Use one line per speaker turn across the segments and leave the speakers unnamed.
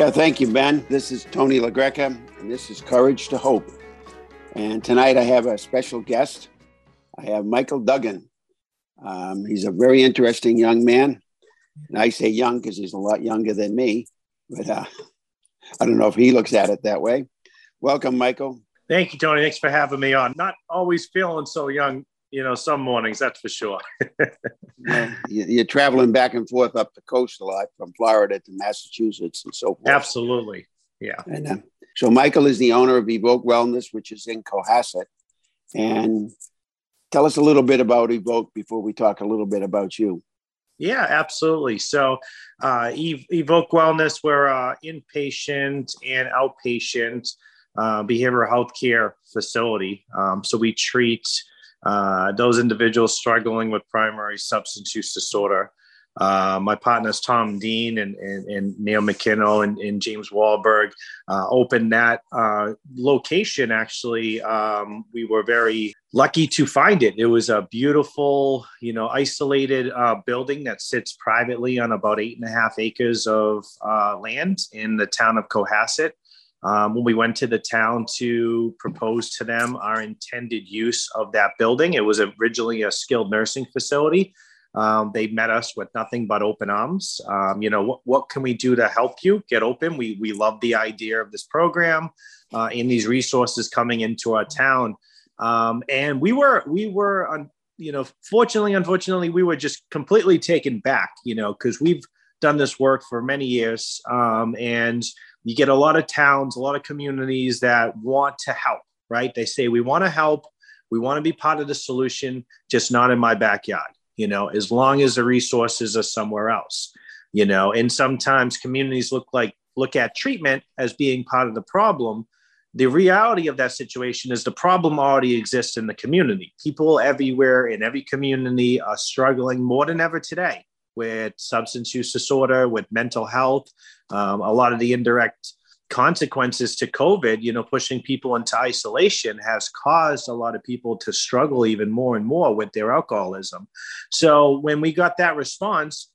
Yeah, thank you, Ben. This is Tony LaGreca, and this is Courage to Hope. And tonight I have a special guest. I have Michael Duggan. Um, he's a very interesting young man. And I say young because he's a lot younger than me, but uh, I don't know if he looks at it that way. Welcome, Michael.
Thank you, Tony. Thanks for having me on. Not always feeling so young you know, some mornings, that's for sure.
yeah, you're traveling back and forth up the coast a lot from Florida to Massachusetts and so forth.
Absolutely. Yeah.
And uh, so Michael is the owner of Evoke Wellness, which is in Cohasset. And tell us a little bit about Evoke before we talk a little bit about you.
Yeah, absolutely. So, uh, Evoke Wellness, we're uh, inpatient and outpatient uh, behavioral health care facility. Um, so we treat uh, those individuals struggling with primary substance use disorder. Uh, my partners Tom Dean and, and, and Neil McKinnell and, and James Wahlberg uh, opened that uh, location. Actually, um, we were very lucky to find it. It was a beautiful, you know, isolated uh, building that sits privately on about eight and a half acres of uh, land in the town of Cohasset. Um, when we went to the town to propose to them our intended use of that building, it was originally a skilled nursing facility. Um, they met us with nothing but open arms. Um, you know, what, what can we do to help you get open? We, we love the idea of this program uh, and these resources coming into our town. Um, and we were, we were, you know, fortunately, unfortunately, we were just completely taken back, you know, because we've done this work for many years. Um, and you get a lot of towns, a lot of communities that want to help, right? They say, we want to help, we want to be part of the solution, just not in my backyard, you know, as long as the resources are somewhere else, you know, and sometimes communities look like, look at treatment as being part of the problem. The reality of that situation is the problem already exists in the community. People everywhere in every community are struggling more than ever today with substance use disorder, with mental health, um, a lot of the indirect consequences to COVID, you know, pushing people into isolation has caused a lot of people to struggle even more and more with their alcoholism. So when we got that response,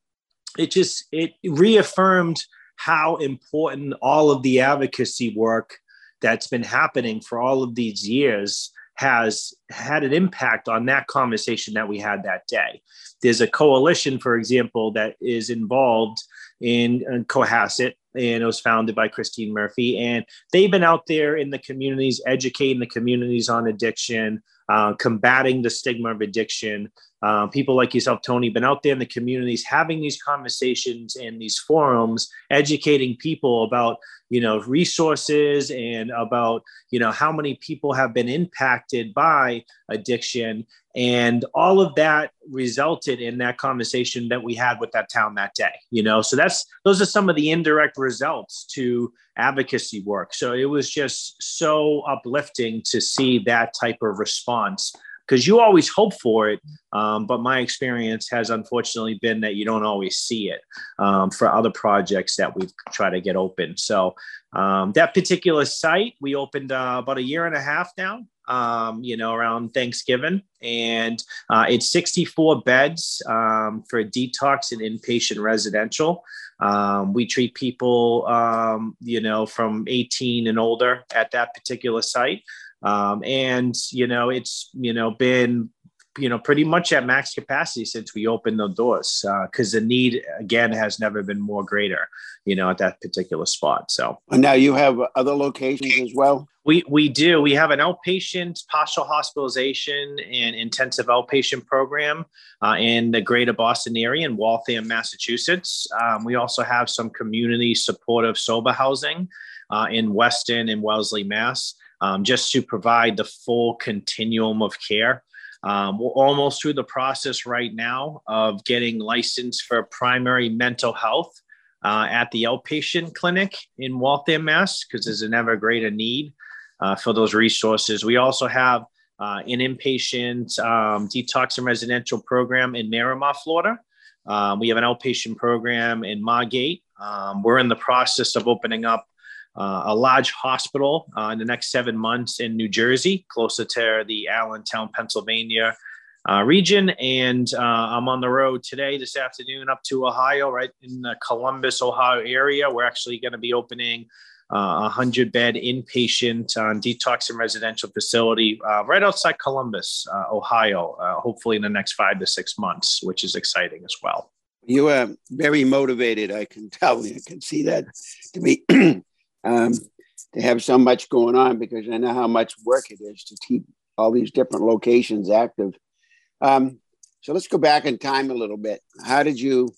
it just it reaffirmed how important all of the advocacy work that's been happening for all of these years has had an impact on that conversation that we had that day. There's a coalition, for example, that is involved in, in Cohasset, and it was founded by Christine Murphy. And they've been out there in the communities, educating the communities on addiction, uh, combating the stigma of addiction. Uh, people like yourself, Tony, been out there in the communities having these conversations and these forums, educating people about you know resources and about you know how many people have been impacted by addiction. And all of that resulted in that conversation that we had with that town that day you know? So that's those are some of the indirect results to advocacy work. So it was just so uplifting to see that type of response because you always hope for it. Um, but my experience has unfortunately been that you don't always see it um, for other projects that we've tried to get open. So um, that particular site we opened uh, about a year and a half now. Um, you know, around Thanksgiving, and uh, it's 64 beds um, for detox and inpatient residential. Um, we treat people, um, you know, from 18 and older at that particular site. Um, and you know, it's you know been you know pretty much at max capacity since we opened the doors because uh, the need again has never been more greater you know at that particular spot. So
and now you have other locations as well?
We we do. We have an outpatient partial hospitalization and intensive outpatient program uh, in the greater boston area in waltham massachusetts. Um, we also have some community supportive sober housing uh, in weston and wellesley mass um, just to provide the full continuum of care. Um, we're almost through the process right now of getting licensed for primary mental health uh, at the outpatient clinic in Waltham, Mass, because there's a never greater need uh, for those resources. We also have uh, an inpatient um, detox and residential program in Miramar, Florida. Um, we have an outpatient program in Margate. Um, we're in the process of opening up uh, a large hospital uh, in the next seven months in New Jersey, closer to the Allentown, Pennsylvania uh, region. And uh, I'm on the road today, this afternoon, up to Ohio, right in the Columbus, Ohio area. We're actually going to be opening uh, a 100 bed inpatient uh, detox and residential facility right outside Columbus, Ohio, hopefully in the next five to six months, which is exciting as well.
You are very motivated. I can tell. I can see that to be um, to have so much going on because I know how much work it is to keep all these different locations active. Um, so let's go back in time a little bit. How did you?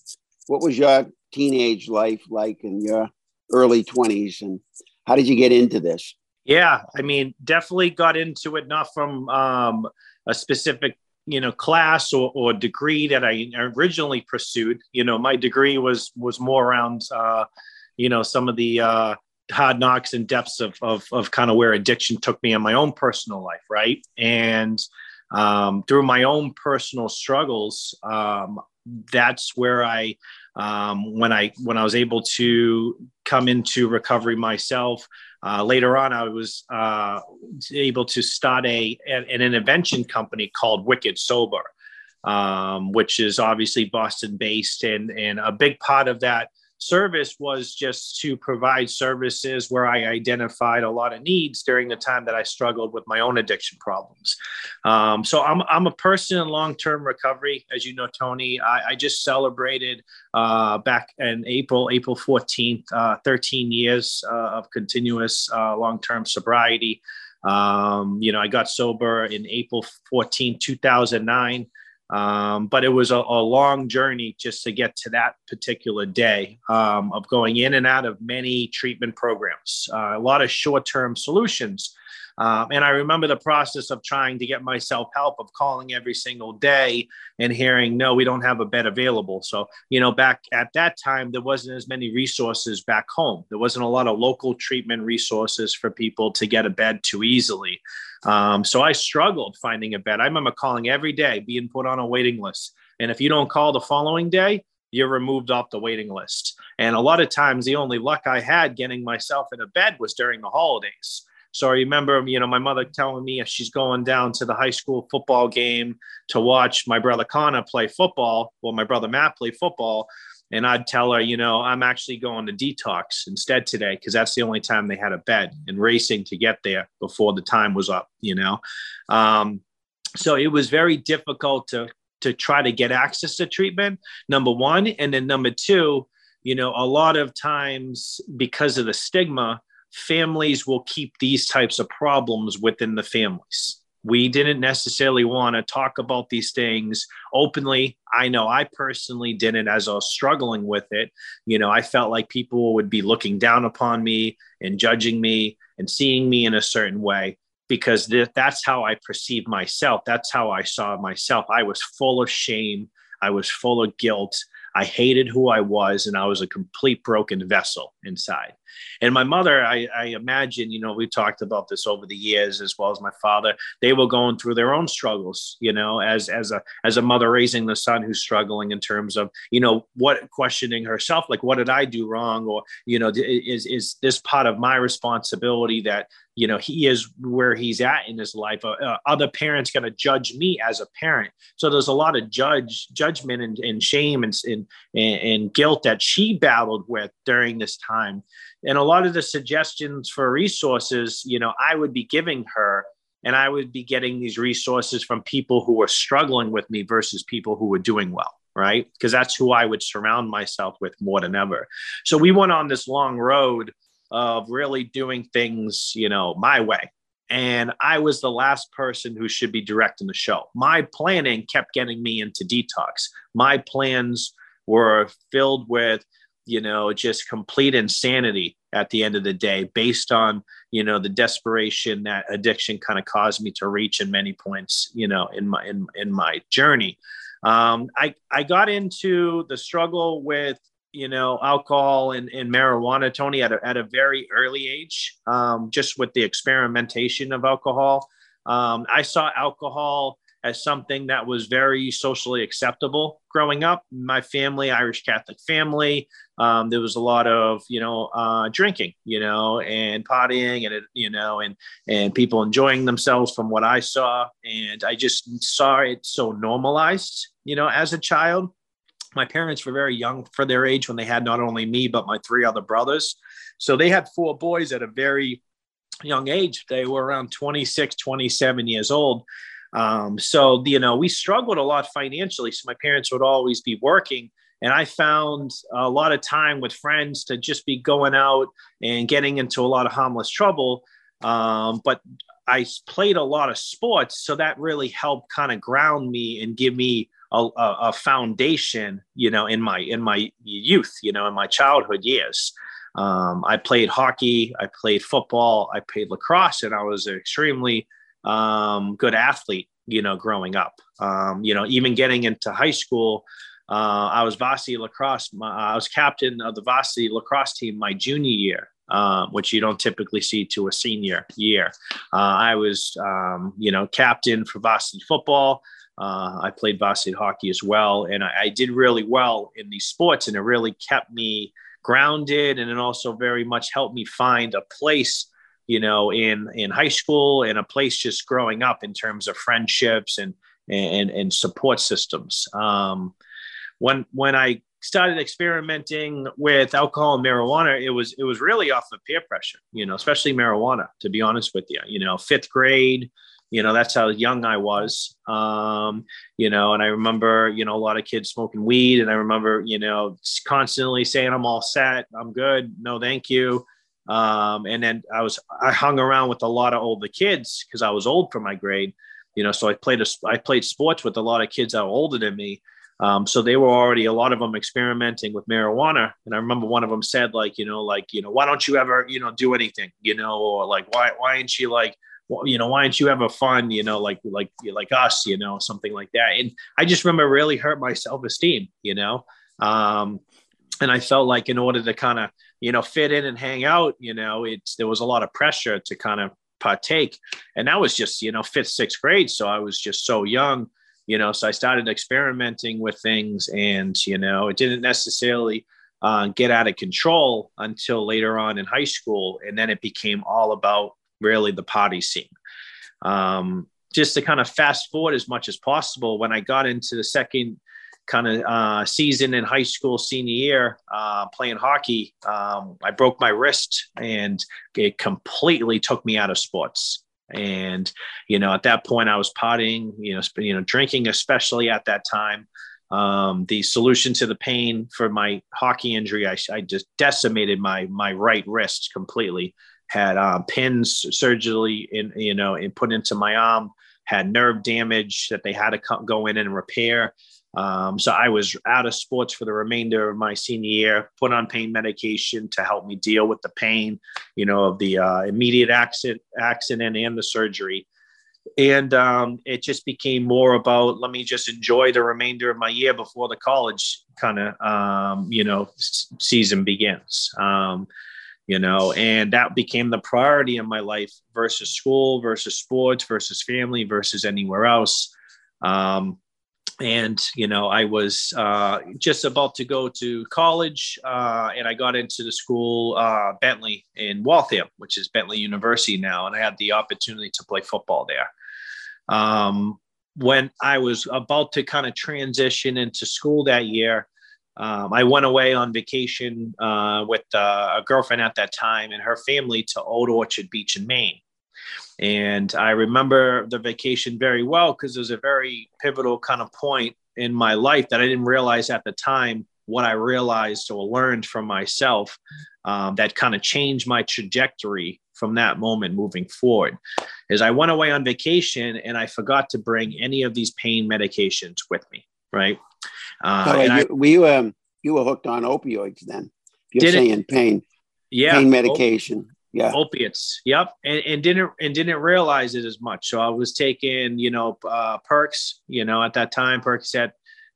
What was your teenage life like in your early 20s and how did you get into this
yeah i mean definitely got into it not from um, a specific you know class or, or degree that i originally pursued you know my degree was was more around uh, you know some of the uh, hard knocks and depths of, of, of kind of where addiction took me in my own personal life right and um, through my own personal struggles um, that's where i um, when I when I was able to come into recovery myself. Uh, later on, I was uh, able to start a an, intervention company called Wicked Sober, um, which is obviously Boston based, and and a big part of that service was just to provide services where I identified a lot of needs during the time that I struggled with my own addiction problems. Um, so I'm, I'm a person in long term recovery. As you know, Tony, I, I just celebrated uh, back in April, April 14th, uh, 13 years uh, of continuous uh, long term sobriety. Um, you know, I got sober in April 14, 2009. Um, but it was a, a, long journey just to get to that particular day um, of going in and out of many treatment programs, uh, a lot of short term solutions. Um, and I remember the process of trying to get myself help, of calling every single day and hearing, no, we don't have a bed available. So, you know, back at that time, there wasn't as many resources back home. There wasn't a lot of local treatment resources for people to get a bed too easily. Um, so I struggled finding a bed. I remember calling every day, being put on a waiting list. And if you don't call the following day, you're removed off the waiting list. And a lot of times, the only luck I had getting myself in a bed was during the holidays. So I remember, you know, my mother telling me she's going down to the high school football game to watch my brother Connor play football, well, my brother Matt play football, and I'd tell her, you know, I'm actually going to detox instead today because that's the only time they had a bed and racing to get there before the time was up, you know. Um, so it was very difficult to to try to get access to treatment. Number one, and then number two, you know, a lot of times because of the stigma, families will keep these types of problems within the families we didn't necessarily want to talk about these things openly. I know I personally didn't as I was struggling with it. You know, I felt like people would be looking down upon me and judging me and seeing me in a certain way because th- that's how I perceived myself. That's how I saw myself. I was full of shame. I was full of guilt. I hated who I was, and I was a complete broken vessel inside. And my mother, I, I imagine, you know, we've talked about this over the years, as well as my father. They were going through their own struggles, you know, as as a as a mother raising the son who's struggling in terms of, you know, what questioning herself, like, what did I do wrong, or you know, is is this part of my responsibility that you know he is where he's at in his life? Uh, uh, other parents going to judge me as a parent? So there's a lot of judge judgment and, and shame and, and, and guilt that she battled with during this time and a lot of the suggestions for resources you know i would be giving her and i would be getting these resources from people who were struggling with me versus people who were doing well right because that's who i would surround myself with more than ever so we went on this long road of really doing things, you know, my way. And I was the last person who should be directing the show. My planning kept getting me into detox. My plans were filled with, you know, just complete insanity at the end of the day based on, you know, the desperation that addiction kind of caused me to reach in many points, you know, in my in, in my journey. Um, I, I got into the struggle with you know, alcohol and, and marijuana, Tony, at a, at a very early age, um, just with the experimentation of alcohol. Um, I saw alcohol as something that was very socially acceptable growing up. My family, Irish Catholic family, um, there was a lot of you know uh, drinking, you know, and partying, and you know, and and people enjoying themselves from what I saw, and I just saw it so normalized, you know, as a child. My parents were very young for their age when they had not only me but my three other brothers. So they had four boys at a very young age. They were around 26 27 years old um, so you know we struggled a lot financially so my parents would always be working and i found a lot of time with friends to just be going out and getting into a lot of harmless trouble um, but i played a lot of sports so that really helped kind of ground me and give me a, a, foundation, you know, in my in my youth, you know, in my childhood years. Um, I played hockey, I played football, I played lacrosse, and I was extremely um, good athlete, you know, growing up. Um, you know, even getting into high school, uh, I was varsity lacrosse. My, I was captain of the varsity lacrosse team my junior year. Um, which you don't typically see to a senior year. Uh, I was, um, you know, captain for varsity football. Uh, I played varsity hockey as well, and I, I, did really well in these sports, and it really kept me grounded, and it also very much helped me find a place, you know, in in high school and a place just growing up in terms of friendships and and and support systems. Um, when when I started experimenting with alcohol and marijuana, it was it was really off of peer pressure, you know, especially marijuana. To be honest with you, you know, fifth grade you know that's how young i was um, you know and i remember you know a lot of kids smoking weed and i remember you know constantly saying i'm all set i'm good no thank you um, and then i was i hung around with a lot of older kids because i was old for my grade you know so i played a, i played sports with a lot of kids that were older than me. Um, so they were already a lot of them experimenting with marijuana. And i remember one of them said like you know like you know why don't you ever you know do anything you know or like why why ain't she like you know, why don't you a fun, you know, like like like us, you know, something like that. And I just remember really hurt my self esteem, you know, um, and I felt like in order to kind of you know fit in and hang out, you know, it's there was a lot of pressure to kind of partake, and that was just you know fifth sixth grade, so I was just so young, you know, so I started experimenting with things, and you know, it didn't necessarily. Uh, get out of control until later on in high school. And then it became all about really the party scene. Um, just to kind of fast forward as much as possible, when I got into the second kind of uh, season in high school, senior year, uh, playing hockey, um, I broke my wrist and it completely took me out of sports. And you know, at that point, I was partying, you know, you know, drinking, especially at that time. Um, the solution to the pain for my hockey injury, I, I just decimated my my right wrist completely had um, pins surgically in you know and put into my arm had nerve damage that they had to go in and repair um, so i was out of sports for the remainder of my senior year put on pain medication to help me deal with the pain you know of the uh, immediate accident accident and the surgery and um, it just became more about let me just enjoy the remainder of my year before the college kind of um, you know season begins um, you know, and that became the priority in my life versus school, versus sports, versus family, versus anywhere else. Um, and you know, I was uh, just about to go to college, uh, and I got into the school uh, Bentley in Waltham, which is Bentley University now, and I had the opportunity to play football there. Um, when I was about to kind of transition into school that year, um, I went away on vacation uh, with uh, a girlfriend at that time and her family to Old Orchard Beach in Maine. And I remember the vacation very well because it was a very pivotal kind of point in my life that I didn't realize at the time what I realized or learned from myself um, that kind of changed my trajectory from that moment moving forward. Is I went away on vacation and I forgot to bring any of these pain medications with me, right?
Uh, so, you, I, were you um you were hooked on opioids then? You're saying it, pain,
yeah,
pain medication, yeah,
opiates, yep, and, and didn't and didn't realize it as much. So I was taking you know uh, perks, you know, at that time Percocet,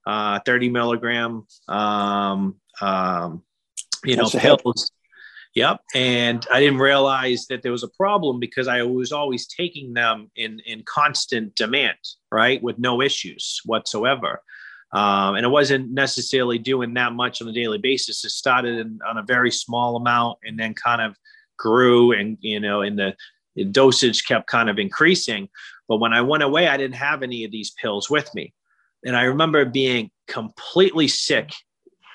uh, 30 milligram, um, um, you
That's
know, pills. Yep. And I didn't realize that there was a problem because I was always taking them in, in constant demand, right? With no issues whatsoever. Um, and it wasn't necessarily doing that much on a daily basis. It started in, on a very small amount and then kind of grew and, you know, in the, dosage kept kind of increasing. But when I went away, I didn't have any of these pills with me. And I remember being completely sick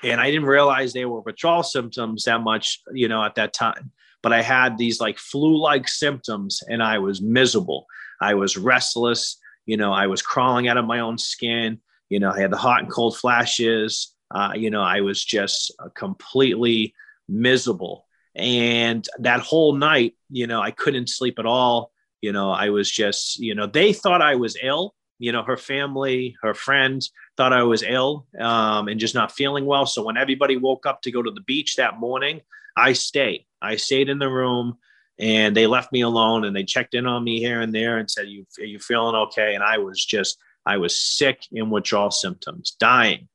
and I didn't realize they were withdrawal symptoms that much, you know, at that time. But I had these like flu-like symptoms, and I was miserable. I was restless. You know, I was crawling out of my own skin. You know, I had the hot and cold flashes. Uh, you know, I was just uh, completely miserable. And that whole night, you know, I couldn't sleep at all. You know, I was just, you know, they thought I was ill. You know, her family, her friends thought I was ill um, and just not feeling well. So when everybody woke up to go to the beach that morning, I stayed. I stayed in the room and they left me alone and they checked in on me here and there and said, you, are you feeling okay? And I was just, I was sick in withdrawal symptoms, dying.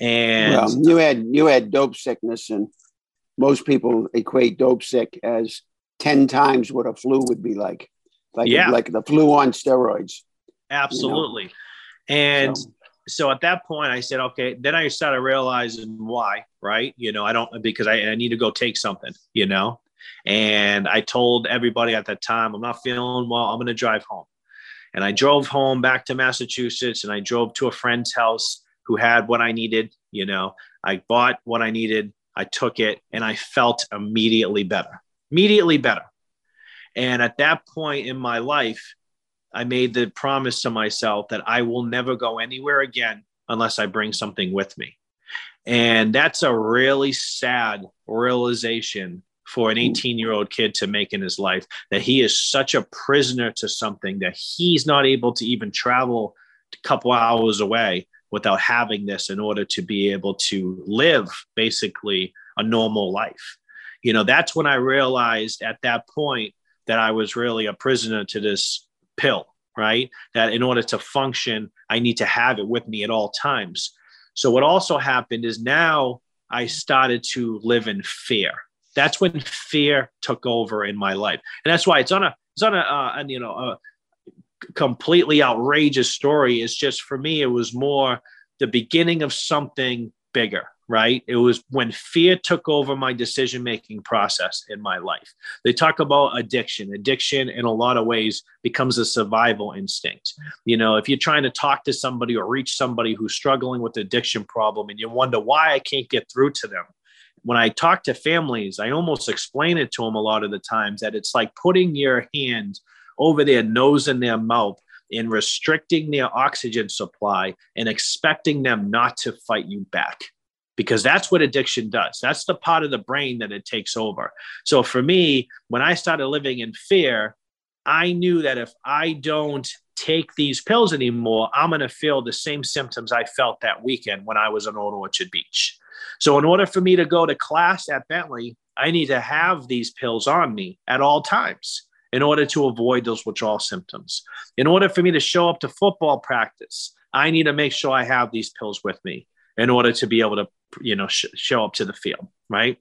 And
Well, you had you had dope sickness, and most people equate dope sick as ten times what a flu would be like, like
Yeah.
like the flu on steroids.
absolutely. And
So,
so at that point i said okay then i started realizing why right you know i don't because I, I need to go take something you know and i told everybody at that time i'm not feeling well i'm going to drive home and i drove home back to massachusetts and i drove to a friend's house who had what i needed you know i bought what i needed i took it and i felt immediately better immediately better and at that point in my life I made the promise to myself that I will never go anywhere again unless I bring something with me. And that's a really sad realization for an 18 year old kid to make in his life that he is such a prisoner to something that he's not able to even travel a couple hours away without having this in order to be able to live basically a normal life. You know, that's when I realized at that point that I was really a prisoner to this pill, right? That in order to function, I need to have it with me at all times. So what also happened is now I started to live in fear. That's when fear took over in my life, and that's why it's on a it's on a, uh, and you know a completely outrageous story. It's just for me, it was more the beginning of something bigger, right? It was when fear took over my decision making process in my life. They talk about addiction. Addiction, in a lot of ways, becomes a survival instinct. You know, if you're trying to talk to somebody or reach somebody who's struggling with addiction problem and you wonder why I can't get through to them. When I talk to families, I almost explain it to them a lot of the times that it's like putting your hand over their nose and their mouth and restricting their oxygen supply and expecting them not to fight you back because that's what addiction does. That's the part of the brain that it takes over. So for me, when I started living in fear, I knew that if I don't take these pills anymore, I'm going to feel the same symptoms I felt that weekend when I was on Old Orchard Beach. So in order for me to go to class at Bentley, I need to have these pills on me at all times in order to avoid those withdrawal symptoms. In order for me to show up to football practice, I need to make sure I have these pills with me in order to be able to, you know, sh- show up to the field, right?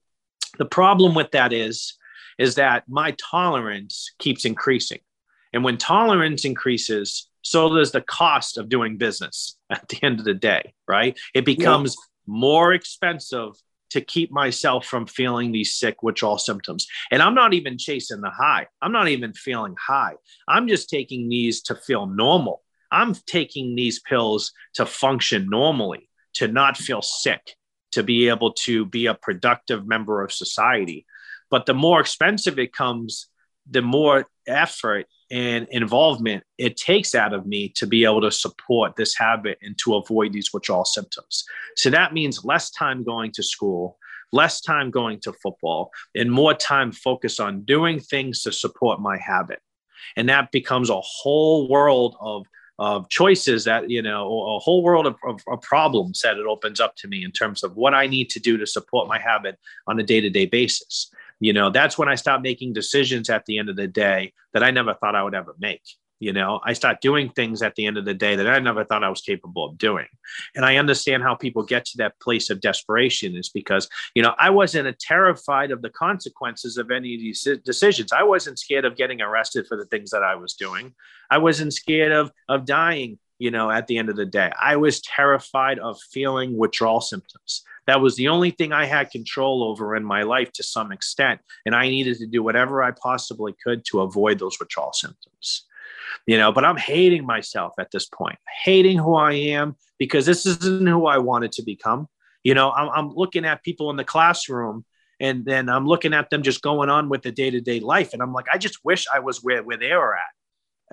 The problem with that is is that my tolerance keeps increasing. And when tolerance increases, so does the cost of doing business at the end of the day, right? It becomes more expensive to keep myself from feeling these sick withdrawal symptoms. And I'm not even chasing the high. I'm not even feeling high. I'm just taking these to feel normal. I'm taking these pills to function normally, to not feel sick, to be able to be a productive member of society. But the more expensive it comes, the more effort and involvement it takes out of me to be able to support this habit and to avoid these withdrawal symptoms. So that means less time going to school, less time going to football, and more time focused on doing things to support my habit. And that becomes a whole world of of choices that you know a whole world of, of, of, problems that it opens up to me in terms of what i need to do to support my habit on a day-to-day basis you know that's when i stopped making decisions at the end of the day that i never thought i would ever make. You know i start doing things at the end of the day that i never thought i was capable of doing. And i understand how people get to that place of desperation is because you know i wasn't terrified of the consequences of any of these decisions. I wasn't scared of getting arrested for the things that i was doing. I wasn't scared of of dying you know at the end of the day i was terrified of feeling withdrawal symptoms that was the only thing i had control over in my life to some extent and i needed to do whatever i possibly could to avoid those withdrawal symptoms you know, but I'm hating myself at this point, hating who I am because this isn't who I wanted to become. You know, I'm, I'm looking at people in the classroom and then I'm looking at them just going on with the day to day life. And I'm like, I just wish I was where, where they were at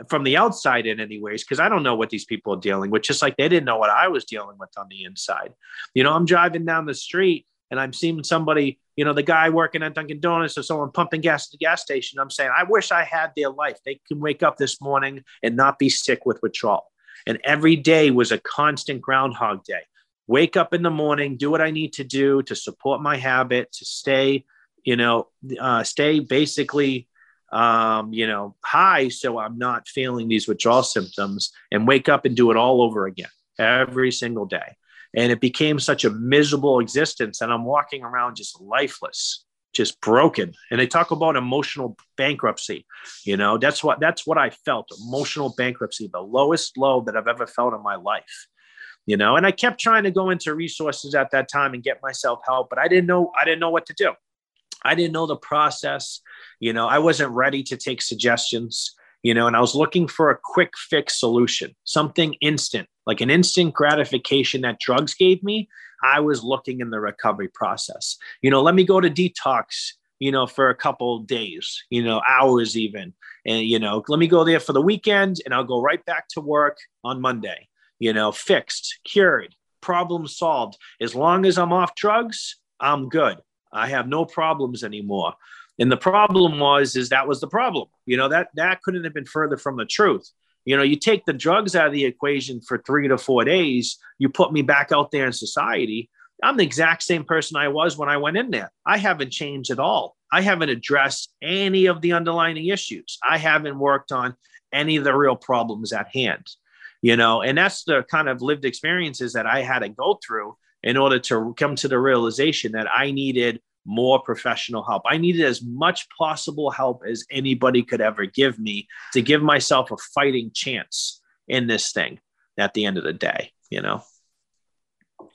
from the outside in anyways because i don't know what these people are dealing with just like they didn't know what i was dealing with on the inside you know i'm driving down the street and i'm seeing somebody you know, the guy working at Dunkin' Donuts or someone pumping gas at the gas station. I'm saying, I wish I had their life. They can wake up this morning and not be sick with withdrawal. And every day was a constant groundhog day. Wake up in the morning, do what I need to do to support my habit, to stay, you know, uh, stay basically, um, you know, high so I'm not feeling these withdrawal symptoms and wake up and do it all over again every single day. And it became such a miserable existence and i'm walking around just lifeless just broken. And they talk about emotional bankruptcy you know? That's what that's what i felt emotional bankruptcy the lowest low that i've ever felt in my life you know? And i kept trying to go into resources at that time and get myself help but i didn't know i didn't know what to do i didn't know the process you know i wasn't ready to take suggestions you know and i was looking for a quick fix solution something instant like an instant gratification that drugs gave me, I was looking in the recovery process. You know, let me go to detox, you know, for a couple days, you know, hours even. And, you know, let me go there for the weekend and I'll go right back to work on Monday, you know, fixed, cured, problem solved. As long as I'm off drugs, I'm good. I have no problems anymore. And the problem was, is that was the problem. You know, that that couldn't have been further from the truth. You know, you take the drugs out of the equation for three to four days, you put me back out there in society. I'm the exact same person I was when I went in there. I haven't changed at all. I haven't addressed any of the underlying issues. I haven't worked on any of the real problems at hand. You know, and that's the kind of lived experiences that I had to go through in order to come to the realization that I needed more professional help. I needed as much possible help as anybody could ever give me to give myself a fighting chance in this thing at the end of the day, you know.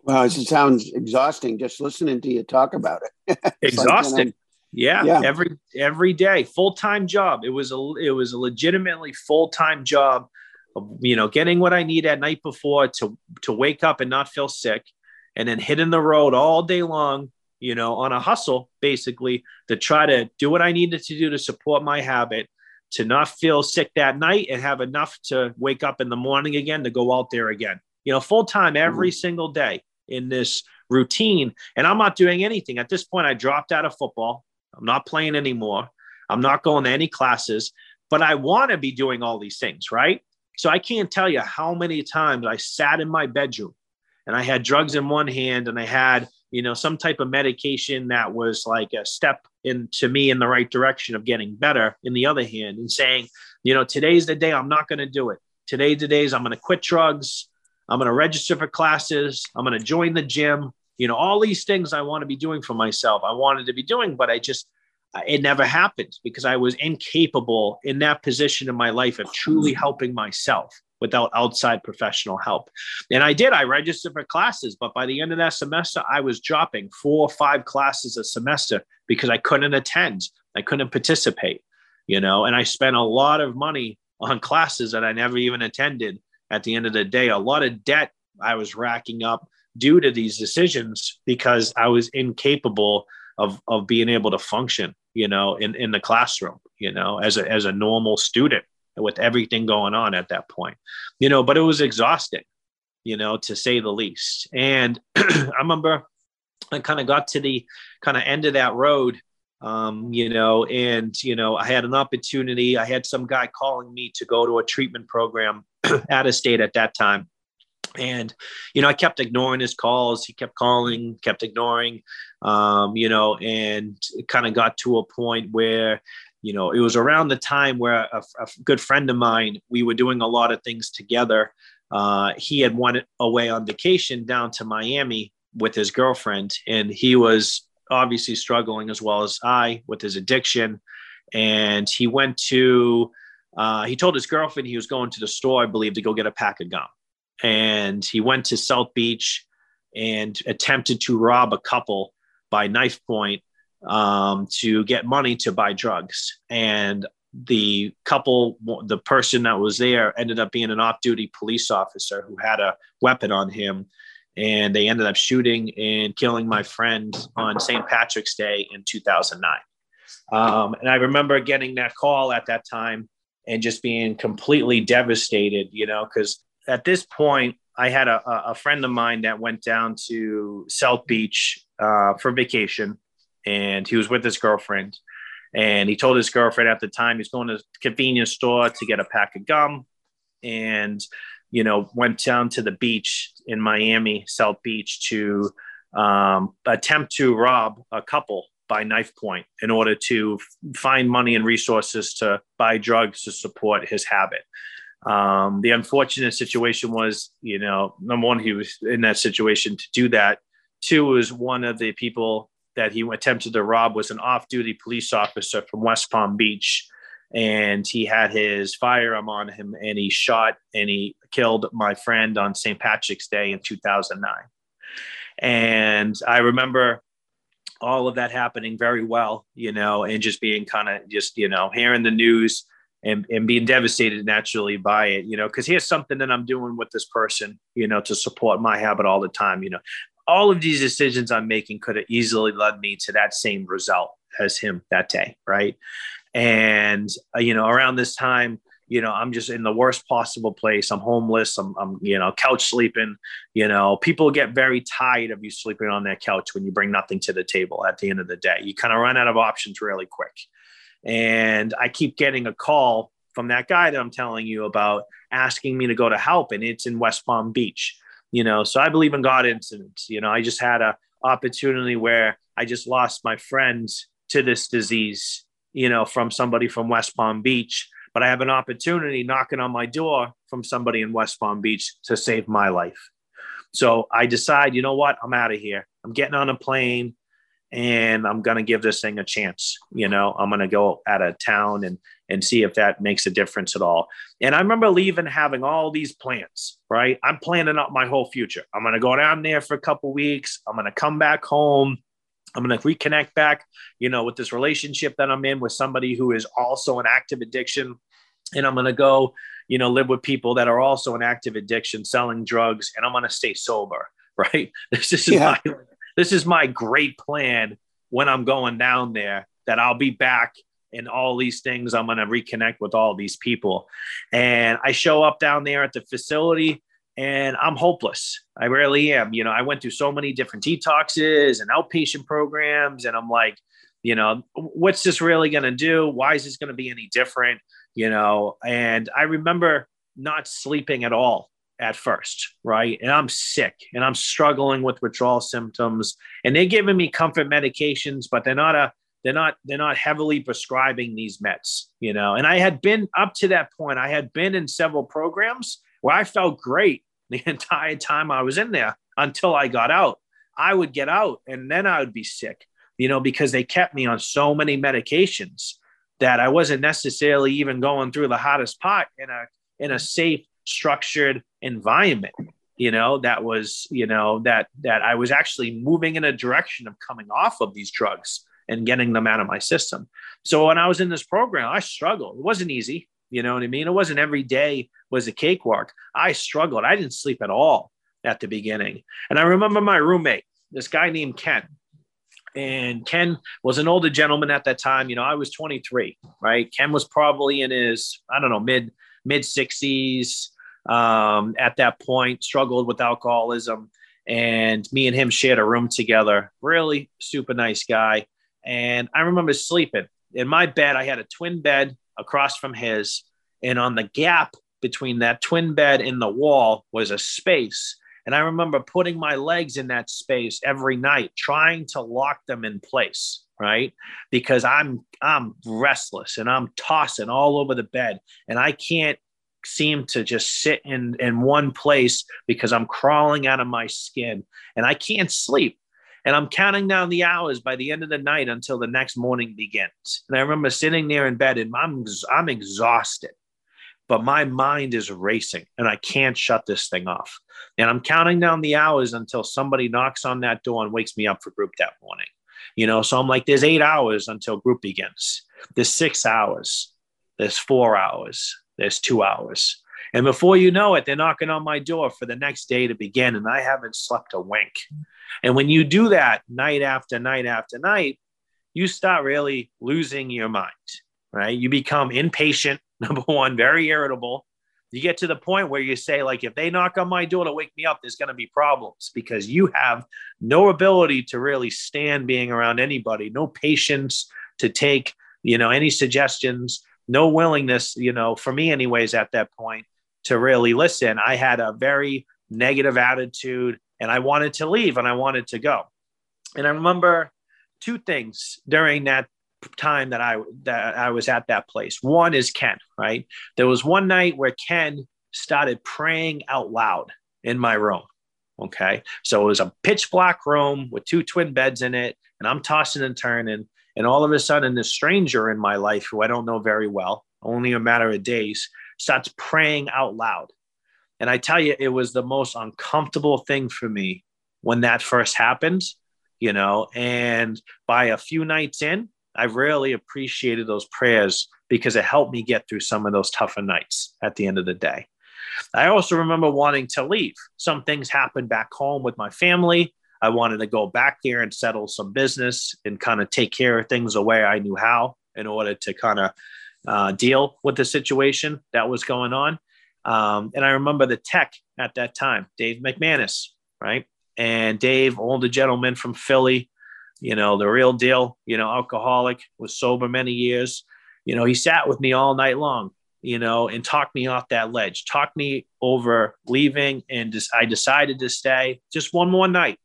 Well, it sounds exhausting just listening to you talk about
it. exhausting. Like, yeah, yeah, every every day, full time job. It was a it was a legitimately full time job. Of, you know, getting what I need at night before to to wake up and not feel sick, and then hitting the road all day long you know, on a hustle basically to try to do what I needed to do to support my habit, to not feel sick that night and have enough to wake up in the morning again to go out there again. You know, full time every mm-hmm. single day in this routine. And I'm not doing anything. At this point, I dropped out of football. I'm not playing anymore. I'm not going to any classes, but I want to be doing all these things, right? So I can't tell you how many times I sat in my bedroom and I had drugs in one hand and I had you know some type of medication that was like a step into me in the right direction of getting better in the other hand and saying you know today's the day i'm not going to do it. Today, today's i'm going to quit drugs i'm going to register for classes i'm going to join the gym you know all these things i want to be doing for myself. I wanted to be doing but i just it never happened because i was incapable in that position in my life of truly helping myself without outside professional help. And I did, I registered for classes, but by the end of that semester, I was dropping four or five classes a semester because I couldn't attend, I couldn't participate, you know, and I spent a lot of money on classes that I never even attended at the end of the day. A lot of debt I was racking up due to these decisions because I was incapable of, of being able to function, you know, in, in the classroom, you know, as a, as a normal student with everything going on at that point, you know, but it was exhausting, you know, to say the least. And I remember I kind of got to the kind of end of that road, um, you know, and, you know, I had an opportunity. I had some guy calling me to go to a treatment program out of state at that time. And, you know, I kept ignoring his calls. He kept calling, kept ignoring, um, you know, and it kind of got to a point where you know, it was around the time where a, a good friend of mine, we were doing a lot of things together. Uh, he had went away on vacation down to Miami with his girlfriend, and he was obviously struggling as well as I with his addiction. And he went to, uh, he told his girlfriend he was going to the store, I believe, to go get a pack of gum. And he went to South Beach and attempted to rob a couple by knife point um, to get money to buy drugs. And the couple, the person that was there ended up being an off duty police officer who had a weapon on him. And they ended up shooting and killing my friend on St. Patrick's Day in 2009. Um, and I remember getting that call at that time and just being completely devastated, you know, because at this point, I had a, a friend of mine that went down to South Beach uh, for vacation and he was with his girlfriend. And he told his girlfriend at the time he's going to the convenience store to get a pack of gum, and you know went down to the beach in Miami, South Beach, to um, attempt to rob a couple by knife point in order to find money and resources to buy drugs to support his habit. Um, the unfortunate situation was, you know, number one, he was in that situation to do that. Two was one of the people that he attempted to rob was an off-duty police officer from West Palm Beach, and he had his firearm on him, and he shot and he killed my friend on St. Patrick's Day in 2009. And I remember all of that happening very well, you know, and just being kind of just you know hearing the news and, and being devastated naturally by it, you know, because here's something that I'm doing with this person, you know, to support my habit all the time. You know, all of these decisions I'm making could have easily led me to that same result as him that day, right? And uh, you know, around this time, you know, I'm just in the worst possible place. I'm homeless. I'm, I'm, you know, couch sleeping. You know, people get very tired of you sleeping on their couch when you bring nothing to the table. At the end of the day, you kind of run out of options really quick. And I keep getting a call from that guy that I'm telling you about, asking me to go to help, and it's in West Palm Beach you know? So i believe in god incidents you know? I just had a opportunity where i just lost my friends to this disease you know from somebody from west palm beach but i have an opportunity knocking on my door from somebody in west palm beach to save my life. So i decide you know what? I'm out of here. I'm getting on a plane and I'm going to give this thing a chance. You know, I'm going to go out of town and and see if that makes a difference at all. And I remember leaving having all these plans, right? I'm planning out my whole future. I'm going to go down there for a couple weeks. I'm going to come back home. I'm going to reconnect back, you know, with this relationship that I'm in with somebody who is also an active addiction. And I'm going to go, you know, live with people that are also an active addiction, selling drugs, and I'm going to stay sober, right? This is yeah. my this is my great plan when I'm going down there that I'll be back and all these things. I'm going to reconnect with all these people. And I show up down there at the facility and I'm hopeless. I really am. You know, I went through so many different detoxes and outpatient programs, and I'm like, you know, what's this really going to do? Why is this going to be any different? You know, and I remember not sleeping at all at first, right? And I'm sick and I'm struggling with withdrawal symptoms and they're giving me comfort medications, but they're not a they're not they're not heavily prescribing these meds, you know. And I had been up to that point, I had been in several programs where I felt great the entire time I was in there until I got out. I would get out and then I would be sick, you know, because they kept me on so many medications that I wasn't necessarily even going through the hottest pot in a in a safe structured environment you know that was you know that that i was actually moving in a direction of coming off of these drugs and getting them out of my system. So when i was in this program i struggled. It wasn't easy. You know what i mean? It wasn't every day was a cakewalk. I struggled. I didn't sleep at all at the beginning. And i remember my roommate this guy named ken. And ken was an older gentleman at that time. You know i was 23 right? Ken was probably in his i don't know mid mid 60s um, at that point, struggled with alcoholism. And me and him shared a room together. Really super nice guy. And I remember sleeping in my bed. I had a twin bed across from his. And on the gap between that twin bed and the wall was a space. And I remember putting my legs in that space every night, trying to lock them in place, right? Because I'm I'm restless and I'm tossing all over the bed and I can't seem to just sit in in one place because I'm crawling out of my skin and I can't sleep. And I'm counting down the hours by the end of the night until the next morning begins. And I remember sitting there in bed and I'm I'm exhausted but my mind is racing and I can't shut this thing off. And I'm counting down the hours until somebody knocks on that door and wakes me up for group that morning. You know, so I'm like, there's eight hours until group begins. There's six hours. There's four hours. There's two hours. And before you know it, they're knocking on my door for the next day to begin. And I haven't slept a wink. And when you do that night after night after night, you start really losing your mind, right? You become impatient number one, very irritable. You get to the point where you say, like, if they knock on my door to wake me up, there's going to be problems because you have no ability to really stand being around anybody, no patience to take, you know, any suggestions, no willingness, you know, for me, anyways, at that point to really listen. I had a very negative attitude and I wanted to leave and I wanted to go. And I remember two things during that time that I that I was at that place. One is Ken, right? There was one night where Ken started praying out loud in my room. Okay. So it was a pitch black room with two twin beds in it, and I'm tossing and turning. And all of a sudden, this stranger in my life, who I don't know very well, only a matter of days, starts praying out loud. And I tell you, it was the most uncomfortable thing for me when that first happened, you know. And by a few nights in, I really appreciated those prayers because it helped me get through some of those tougher nights at the end of the day. I also remember wanting to leave. Some things happened back home with my family. I wanted to go back there and settle some business and kind of take care of things the way I knew how in order to kind of uh, deal with the situation that was going on. Um, and I remember the tech at that time, Dave McManus, right? And Dave, older gentleman from Philly, you know, the real deal, you know, alcoholic, was sober many years. You know, he sat with me all night long, you know, and talked me off that ledge, talked me over leaving. And just, I decided to stay just one more night,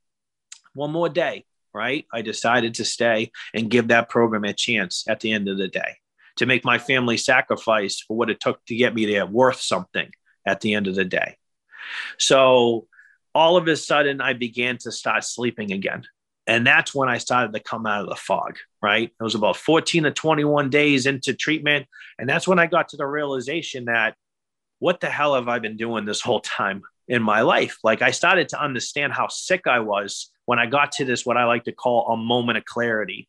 one more day, right? I decided to stay and give that program a chance at the end of the day to make my family sacrifice for what it took to get me there worth something at the end of the day. So all of a sudden, I began to start sleeping again. And that's when I started to come out of the fog, right? It was about 14 to 21 days into treatment. And that's when I got to the realization that what the hell have I been doing this whole time in my life? Like I started to understand how sick I was when I got to this, what I like to call a moment of clarity.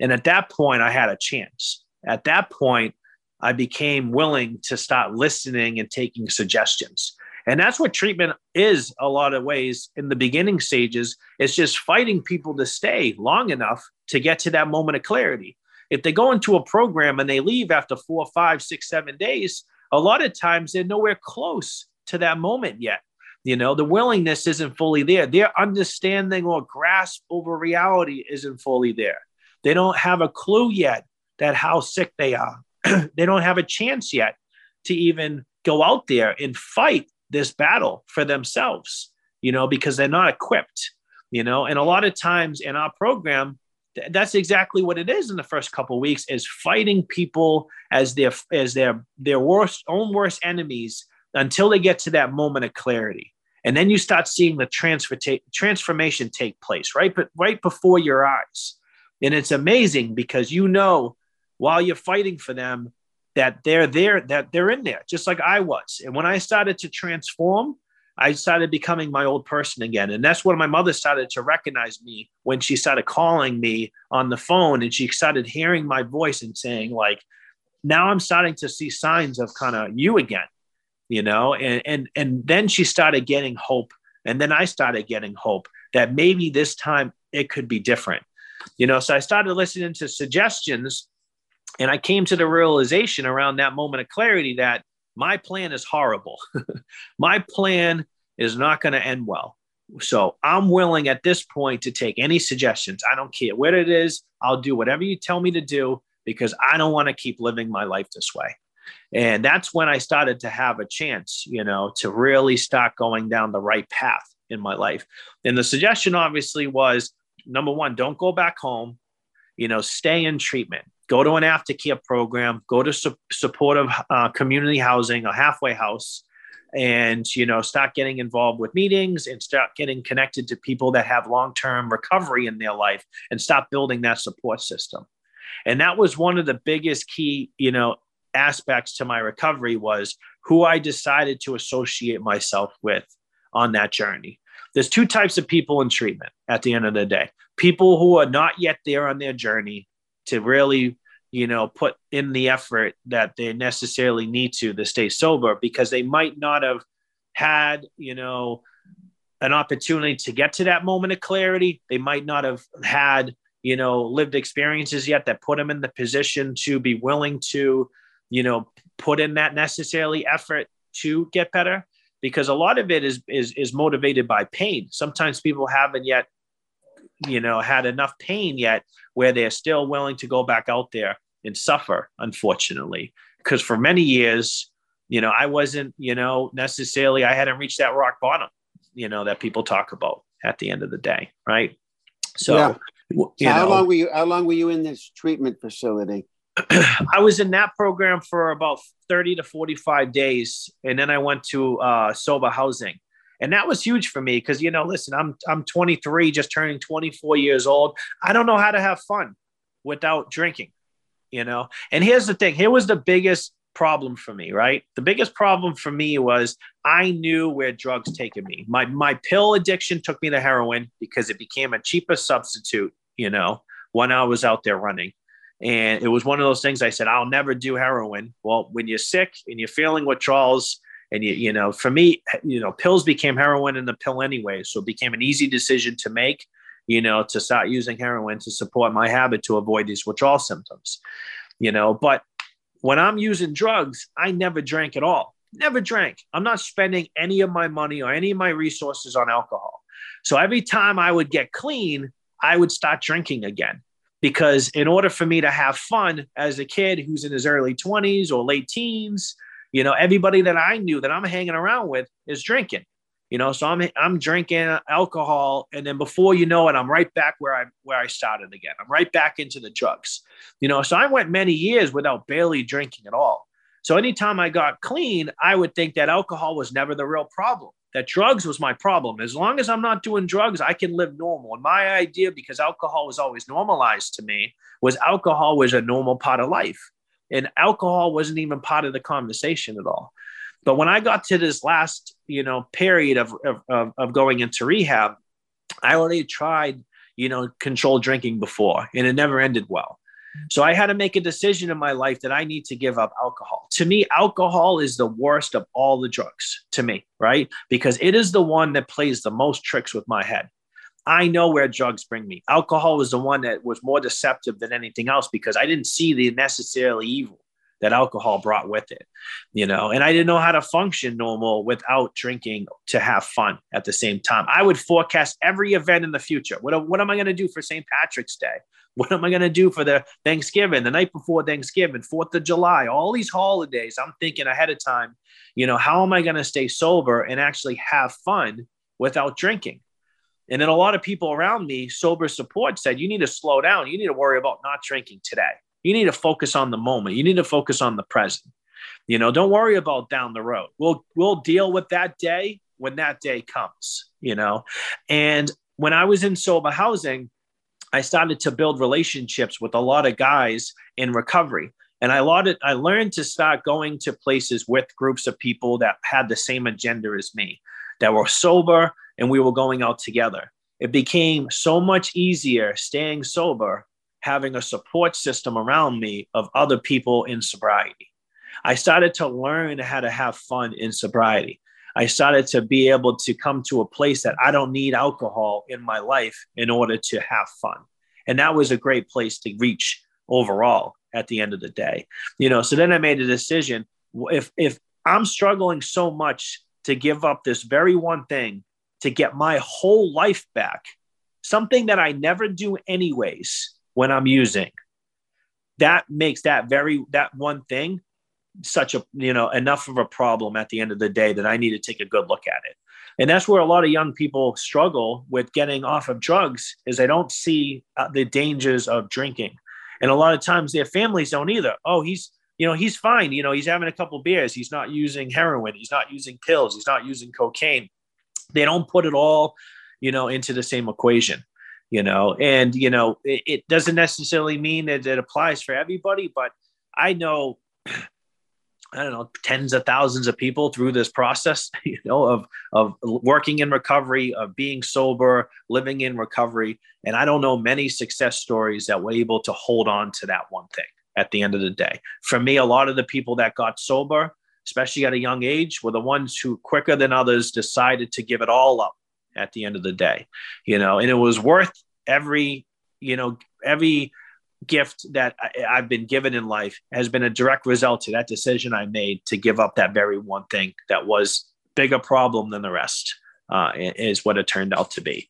And at that point, I had a chance. At that point, I became willing to stop listening and taking suggestions. And that's what treatment is a lot of ways in the beginning stages. It's just fighting people to stay long enough to get to that moment of clarity. If they go into a program and they leave after four, five, six, seven days, a lot of times they're nowhere close to that moment yet. You know, the willingness isn't fully there. Their understanding or grasp over reality isn't fully there. They don't have a clue yet that how sick they are. they don't have a chance yet to even go out there and fight this battle for themselves, you know, because they're not equipped, you know. And a lot of times in our program, th- that's exactly what it is in the first couple weeks is fighting people as their as their their worst own worst enemies until they get to that moment of clarity. And then you start seeing the transfer ta- transformation take place right but right before your eyes. And it's amazing because you know while you're fighting for them, that they're there, that they're in there, just like I was. And when I started to transform, I started becoming my old person again. And that's when my mother started to recognize me when she started calling me on the phone and she started hearing my voice and saying, like, now I'm starting to see signs of kind of you again, you know, and and and then she started getting hope. And then I started getting hope that maybe this time it could be different. You know, so I started listening to suggestions and I came to the realization around that moment of clarity that my plan is horrible. my plan is not going to end well. So I'm willing at this point to take any suggestions. I don't care what it is. I'll do whatever you tell me to do because I don't want to keep living my life this way. And that's when I started to have a chance, you know, to really start going down the right path. in my life. And the suggestion obviously was number one, don't go back home, you know, stay in treatment, go to an aftercare program, go to su- supportive uh, community housing, a halfway house, and you know start getting involved with meetings and start getting connected to people that have long-term recovery in their life and stop building that support system. And that was one of the biggest key you know aspects to my recovery was who i decided to associate myself with on that journey. There's two types of people in treatment at the end of the day. People who are not yet there on their journey to really you know put in the effort that they necessarily need to to stay sober because they might not have had you know an opportunity to get to that moment of clarity. They might not have had you know lived experiences yet that put them in the position to be willing to you know put in that necessarily effort to get better because a lot of it is is is motivated by pain. Sometimes people haven't yet you know had enough pain yet where they're still willing to go back out there and suffer unfortunately because for many years you know i wasn't you know necessarily i hadn't reached that rock bottom you know that people talk about at the end of the day right so,
yeah. how know, long were you how long were you in this treatment facility
I was in that program for about 30 to 45 days. And then I went to uh, sober housing and that was huge for me because you know listen i'm i'm 23 just turning 24 years old. I don't know how to have fun without drinking you know? And here's the thing here was the biggest problem for me right? The biggest problem for me was i knew where drugs taken me. My my pill addiction took me to heroin because it became a cheaper substitute you know when i was out there running. And it was one of those things i said i'll never do heroin. Well when you're sick and you're feeling withdrawals and you, you know for me you know pills became heroin in the pill anyway so it became an easy decision to make you know to start using heroin to support my habit to avoid these withdrawal symptoms you know. But when i'm using drugs i never drank at all never drank. I'm not spending any of my money or any of my resources on alcohol. So every time i would get clean i would start drinking again because in order for me to have fun as a kid who's in his early 20s or late teens you know, everybody that I knew that I'm hanging around with is drinking. You know, so I'm I'm drinking alcohol, and then before you know it, I'm right back where I where I started again. I'm right back into the drugs. You know, so I went many years without barely drinking at all. So anytime I got clean, I would think that alcohol was never the real problem. That drugs was my problem. As long as I'm not doing drugs, I can live normal. And my idea, because alcohol was always normalized to me, was alcohol was a normal part of life and alcohol wasn't even part of the conversation at all. But when i got to this last you know period of of, of going into rehab i already tried you know controlled drinking before and it never ended well. So i had to make a decision in my life that i need to give up alcohol. To me alcohol is the worst of all the drugs to me right? Because it is the one that plays the most tricks with my head I know where drugs bring me. Alcohol was the one that was more deceptive than anything else because I didn't see the necessarily evil that alcohol brought with it, you know, and I didn't know how to function normal without drinking to have fun at the same time. I would forecast every event in the future. What, what am I going to do for St. Patrick's Day? What am I going to do for the Thanksgiving, the night before Thanksgiving, 4th of July, all these holidays? I'm thinking ahead of time, you know, how am I going to stay sober and actually have fun without drinking? And then a lot of people around me, sober support, said, You need to slow down. You need to worry about not drinking today. You need to focus on the moment. You need to focus on the present. You know, don't worry about down the road. We'll we'll deal with that day when that day comes, you know. And when I was in sober housing, I started to build relationships with a lot of guys in recovery. And I I learned to start going to places with groups of people that had the same agenda as me, that were sober, and we were going out together. It became so much easier staying sober, having a support system around me of other people in sobriety. I started to learn how to have fun in sobriety. I started to be able to come to a place that I don't need alcohol in my life in order to have fun. And that was a great place to reach overall at the end of the day. You know, so then I made a decision if if I'm struggling so much to give up this very one thing to get my whole life back, something that I never do anyways when I'm using. That makes that very that one thing such a you know enough of a problem at the end of the day that I need to take a good look at it. and that's where a lot of young people struggle with getting off of drugs is they don't see uh, the dangers of drinking. And a lot of times their families don't either. Oh he's you know he's fine. You know he's having a couple beers. He's not using heroin. He's not using pills. He's not using cocaine they don't put it all you know into the same equation you know and you know it, it doesn't necessarily mean that it applies for everybody but i know I don't know, tens of thousands of people through this process, you know, of of working in recovery, of being sober, living in recovery. And I don't know many success stories that were able to hold on to that one thing at the end of the day. For me, a lot of the people that got sober, especially at a young age, were the ones who quicker than others decided to give it all up at the end of the day. You know, and it was worth every, you know, every gift that I, have been given in life has been a direct result to that decision I made to give up that very one thing that was bigger problem than the rest. Uh, is what it turned out to be,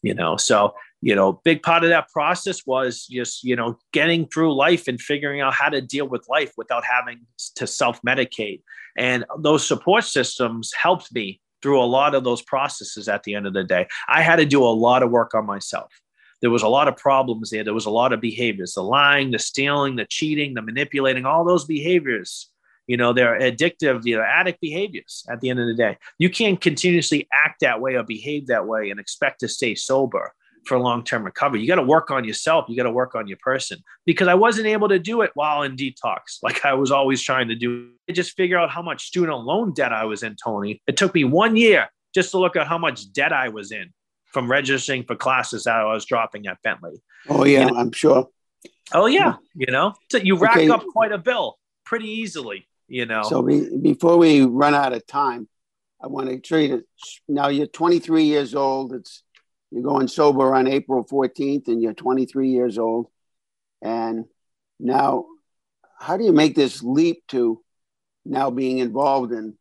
you know. So you know, big part of that process was just you know getting through life and figuring out how to deal with life without having to self medicate. And those support systems helped me through a lot of those processes. At the end of the day, I had to do a lot of work on myself there was a lot of problems there. There was a lot of behaviors, the lying, the stealing, the cheating, the manipulating, all those behaviors. You know, they're addictive, you know, addict behaviors at the end of the day. You can't continuously act that way or behave that way and expect to stay sober for long term recovery. You got to work on yourself. You got to work on your person because I wasn't able to do it while in detox like I was always trying to do. I just figure out how much student loan debt I was in, Tony. It took me one year just to look at how much debt I was in from registering for classes that I was dropping at Bentley.
Oh yeah, you know? I'm sure.
Oh yeah, you know, so you rack okay. up quite a bill pretty easily. You know.
So be, before we run out of time, I want to treat it. Now you're 23 years old. It's you're going sober on April 14th, and you're 23 years old. And now, how do you make this leap to now being involved in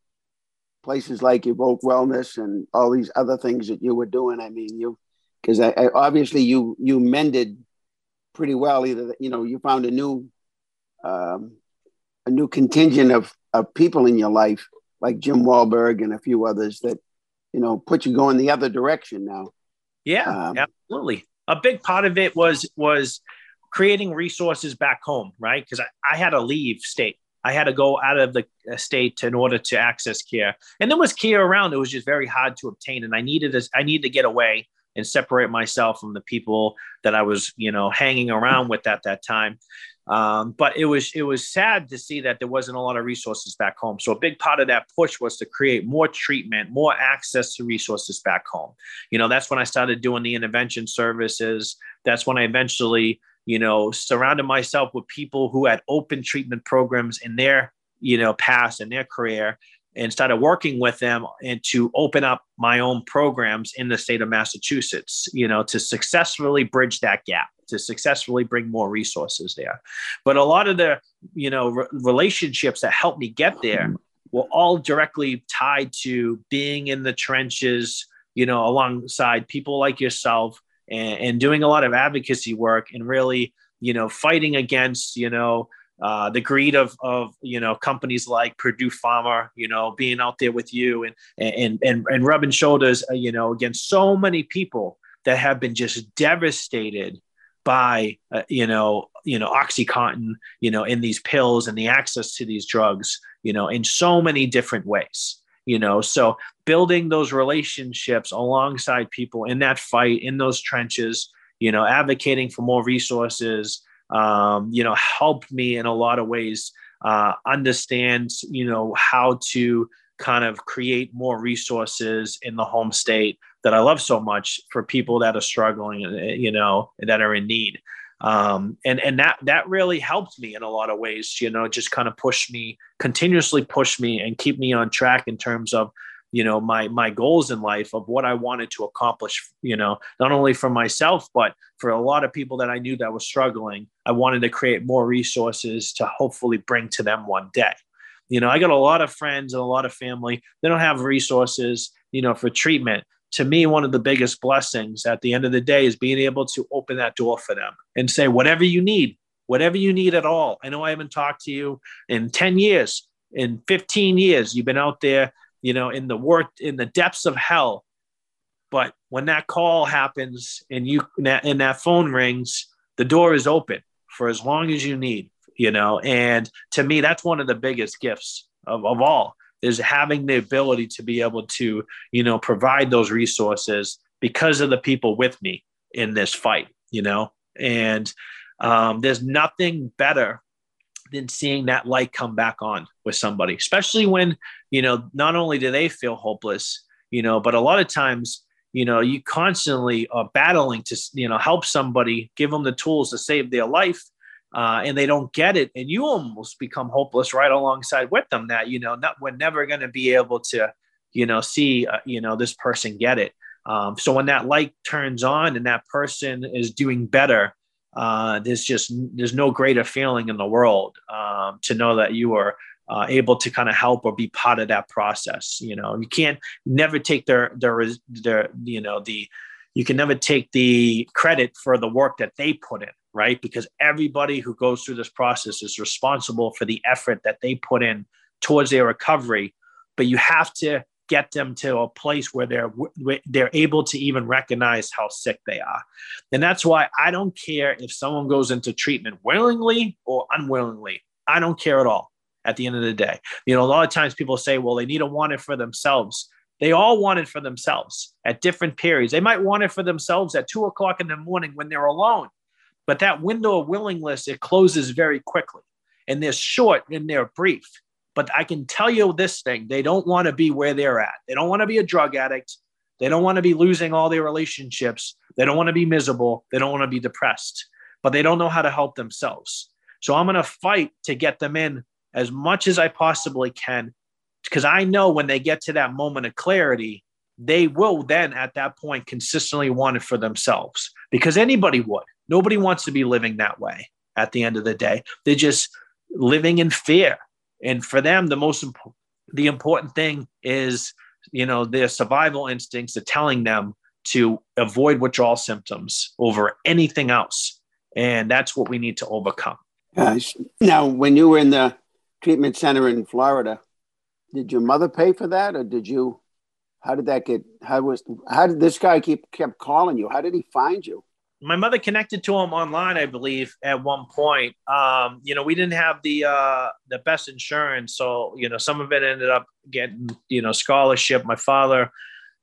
places like Evoke Wellness and all these other things that you were doing. I mean, you because I, I, obviously you you mended pretty well. Either you know you found a new um, a new contingent of of people in your life like Jim Wahlberg and a few others that you know put you going the other direction now.
Yeah, um, absolutely. A big part of it was was creating resources back home, right? Because I, I had to leave state I had to go out of the uh, state in order to access care. And there was care around. It was just very hard to obtain. And I needed this, I needed to get away and separate myself from the people that I was, you know, hanging around with at that time. Um, but it was it was sad to see that there wasn't a lot of resources back home. So a big part of that push was to create more treatment, more access to resources back home. You know, that's when I started doing the intervention services. That's when I eventually you know, surrounded myself with people who had open treatment programs in their, you know, past and their career and started working with them and to open up my own programs in the state of Massachusetts, you know, to successfully bridge that gap, to successfully bring more resources there. But a lot of the, you know, re- relationships that helped me get there were all directly tied to being in the trenches, you know, alongside people like yourself and, and doing a lot of advocacy work and really, you know, fighting against, you know, uh, the greed of of you know companies like Purdue Pharma, you know, being out there with you and and and and rubbing shoulders, uh, you know, against so many people that have been just devastated by uh, you know you know oxycontin you know in these pills and the access to these drugs you know in so many different ways you know. So building those relationships alongside people in that fight in those trenches you know advocating for more resources um, you know helped me in a lot of ways uh, understand you know how to kind of create more resources in the home state that i love so much for people that are struggling you know that are in need. Um, and and that that really helped me in a lot of ways you know just kind of push me continuously push me and keep me on track in terms of you know my my goals in life of what i wanted to accomplish you know not only for myself but for a lot of people that i knew that was struggling i wanted to create more resources to hopefully bring to them one day you know i got a lot of friends and a lot of family they don't have resources you know for treatment to me, one of the biggest blessings at the end of the day is being able to open that door for them and say, whatever you need, whatever you need at all. I know I haven't talked to you in 10 years, in 15 years. You've been out there, you know, in the work, in the depths of hell. But when that call happens and you, and that phone rings, the door is open for as long as you need, you know. And to me, that's one of the biggest gifts of, of all is having the ability to be able to, you know, provide those resources because of the people with me in this fight, you know. And um, there's nothing better than seeing that light come back on with somebody, especially when, you know, not only do they feel hopeless, you know, but a lot of times, you know, you constantly are battling to, you know, help somebody, give them the tools to save their life. Uh, and they don't get it, and you almost become hopeless right alongside with them. That you know, not, we're never going to be able to, you know, see, uh, you know, this person get it. Um, so when that light turns on and that person is doing better, uh, there's just there's no greater feeling in the world um, to know that you are uh, able to kind of help or be part of that process. You know, you can't never take their their their you know the you can never take the credit for the work that they put in, right? Because everybody who goes through this process is responsible for the effort that they put in towards their recovery. But you have to get them to a place where they're they're able to even recognize how sick they are. And that's why i don't care if someone goes into treatment willingly or unwillingly. I don't care at all at the end of the day. You know a lot of times people say well they need to want it for themselves. They all want it for themselves at different periods. They might want it for themselves at two o'clock in the morning when they're alone but that window of willingness it closes very quickly. And they're short and they're brief but I can tell you this thing they don't want to be where they're at. They don't want to be a drug addict. They don't want to be losing all their relationships. They don't want to be miserable. They don't want to be depressed, but they don't know how to help themselves. So I'm going to fight to get them in as much as I possibly can because I know when they get to that moment of clarity, they will then at that point consistently want it for themselves because anybody would. Nobody wants to be living that way at the end of the day. They're just living in fear. And for them, the most important, the important thing is, you know, their survival instincts are telling them to avoid withdrawal symptoms over anything else. And that's what we need to overcome.
now, when you were in the treatment center in Florida, did your mother pay for that or did you? How did that get? How was? How did this guy keep kept calling you? How did he find you?
My mother connected to him online, I believe, at one point. Um, you know, we didn't have the uh, the best insurance, so you know, some of it ended up getting you know scholarship. My father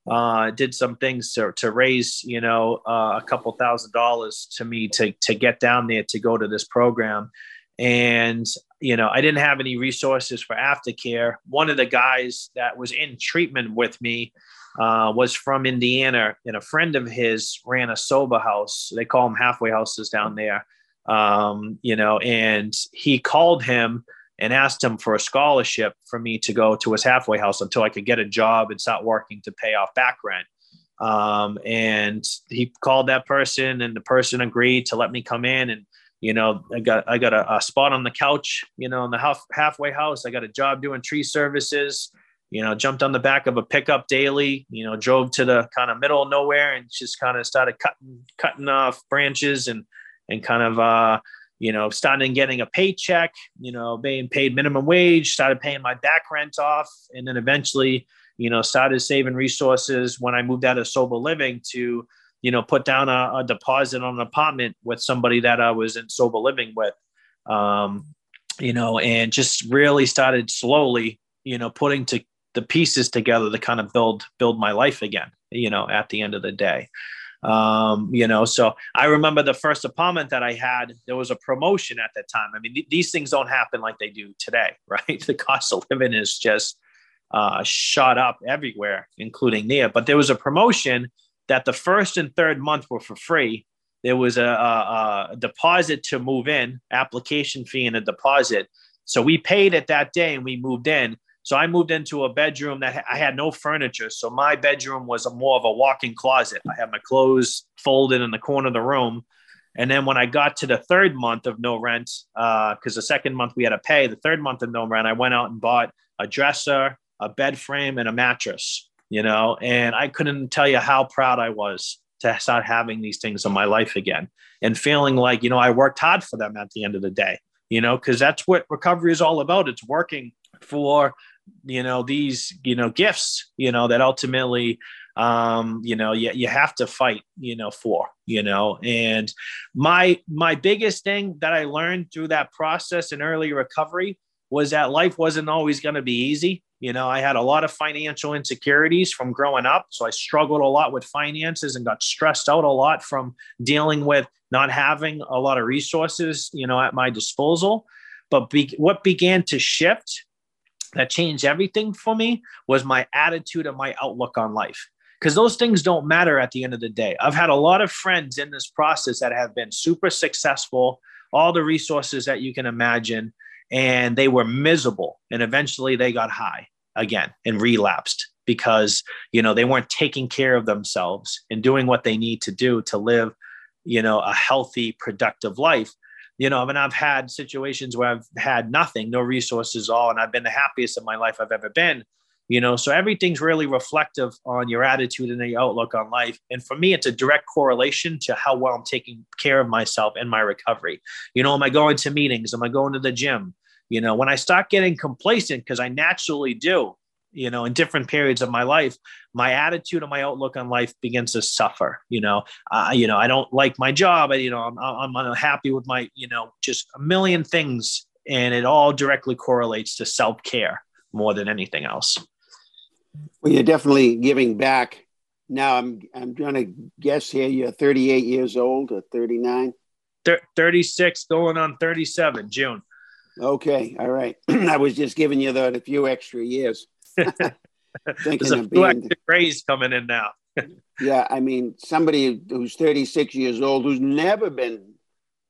uh, did some things to, to raise you know uh, a couple thousand dollars to me to to get down there to go to this program, and you know, I didn't have any resources for aftercare. One of the guys that was in treatment with me uh, was from Indiana, and a friend of his ran a sober house. They call them halfway houses down there, um, you know. And he called him and asked him for a scholarship for me to go to his halfway house until I could get a job and start working to pay off back rent. Um, and he called that person, and the person agreed to let me come in and you know, I got I got a, a, spot on the couch, you know, in the half, halfway house. I got a job doing tree services you know, jumped on the back of a pickup daily, you know, drove to the kind of middle of nowhere and just kind of started cutting, cutting off branches and, and kind of, uh, you know, started getting a paycheck, you know, being paid minimum wage, started paying my back rent off. And then eventually, you know, started saving resources when I moved out of sober living to, you know, put down a, a deposit on an apartment with somebody that I was in sober living with. Um, you know, and just really started slowly, you know, putting to the pieces together to kind of build build my life again you know at the end of the day. Um, you know so i remember the first apartment that i had there was a promotion at that time. I mean th- these things don't happen like they do today right? The cost of living is just uh, shot up everywhere including there. But there was a promotion that the first and third month were for free. There was a, a, a deposit to move in application fee and a deposit. So we paid it that day and we moved in so I moved into a bedroom that I had no furniture. So my bedroom was more of a walk-in closet. I had my clothes folded in the corner of the room. And then when I got to the third month of no rent, because uh, the second month we had to pay, the third month of no rent, I went out and bought a dresser, a bed frame, and a mattress. You know, and I couldn't tell you how proud I was to start having these things in my life again and feeling like you know I worked hard for them at the end of the day. You know, because that's what recovery is all about. It's working for you know these you know gifts you know that ultimately um you know you, you have to fight you know for you know? And my my biggest thing that i learned through that process in early recovery was that life wasn't always going to be easy. You know i had a lot of financial insecurities from growing up so i struggled a lot with finances and got stressed out a lot from dealing with not having a lot of resources you know at my disposal. But be, what began to shift that changed everything for me was my attitude and my outlook on life because those things don't matter at the end of the day. I've had a lot of friends in this process that have been super successful, all the resources that you can imagine, and they were miserable. And eventually they got high again and relapsed because you know they weren't taking care of themselves and doing what they need to do to live you know a healthy productive life you know, I mean, I've had situations where I've had nothing, no resources, all, and I've been the happiest of my life I've ever been. You know, so everything's really reflective on your attitude and your outlook on life. And for me, it's a direct correlation to how well I'm taking care of myself and my recovery. You know, am I going to meetings? Am I going to the gym? You know, when I start getting complacent, because I naturally do, you know, in different periods of my life, my attitude and my outlook on life begins to suffer. You know, uh, you know, I don't like my job. I, you know, I'm, I'm unhappy with my, you know, just a million things, and it all directly correlates to self care more than anything else.
Well, you're definitely giving back. Now, I'm I'm trying to guess here. You're 38 years old or 39.
36, going on 37, June.
Okay, all right. I was just giving you the, a few extra years.
There's a being raise coming in now.
yeah, I mean, somebody who's 36 years old who's never been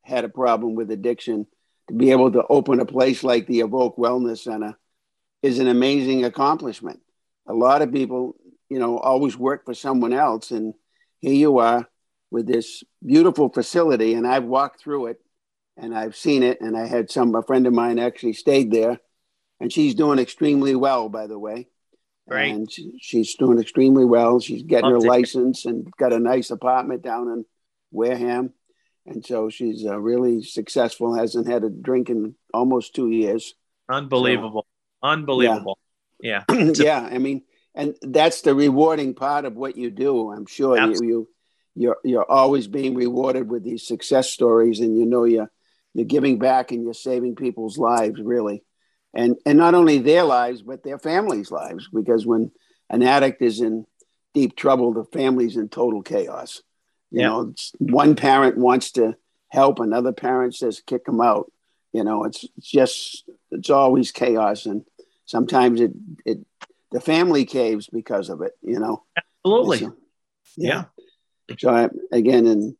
had a problem with addiction to be able to open a place like the Evoke Wellness Center is an amazing accomplishment. A lot of people, you know, always work for someone else, and here you are with this beautiful facility, and I've walked through it and I've seen it, and I had some a friend of mine actually stayed there and she's doing extremely well, by the way.
Right.
And she, she's doing extremely well. She's getting Love her license and got a nice apartment down in Wareham. And so she's uh, really successful, hasn't had a drink in almost two years.
Unbelievable. So, Unbelievable. Yeah.
Yeah. yeah. I mean, and that's the rewarding part of what you do. I'm sure you, you, you're, you're always being rewarded with these success stories and you know, you're, you're giving back and you're saving people's lives really and and not only their lives but their families' lives because when an addict is in deep trouble, the family's in total chaos. You yeah. know, one parent wants to help, another parent says kick them out. You know, it's, it's just it's always chaos, and sometimes it it the family caves because of it. You know,
absolutely. So, yeah.
yeah. So I, again, and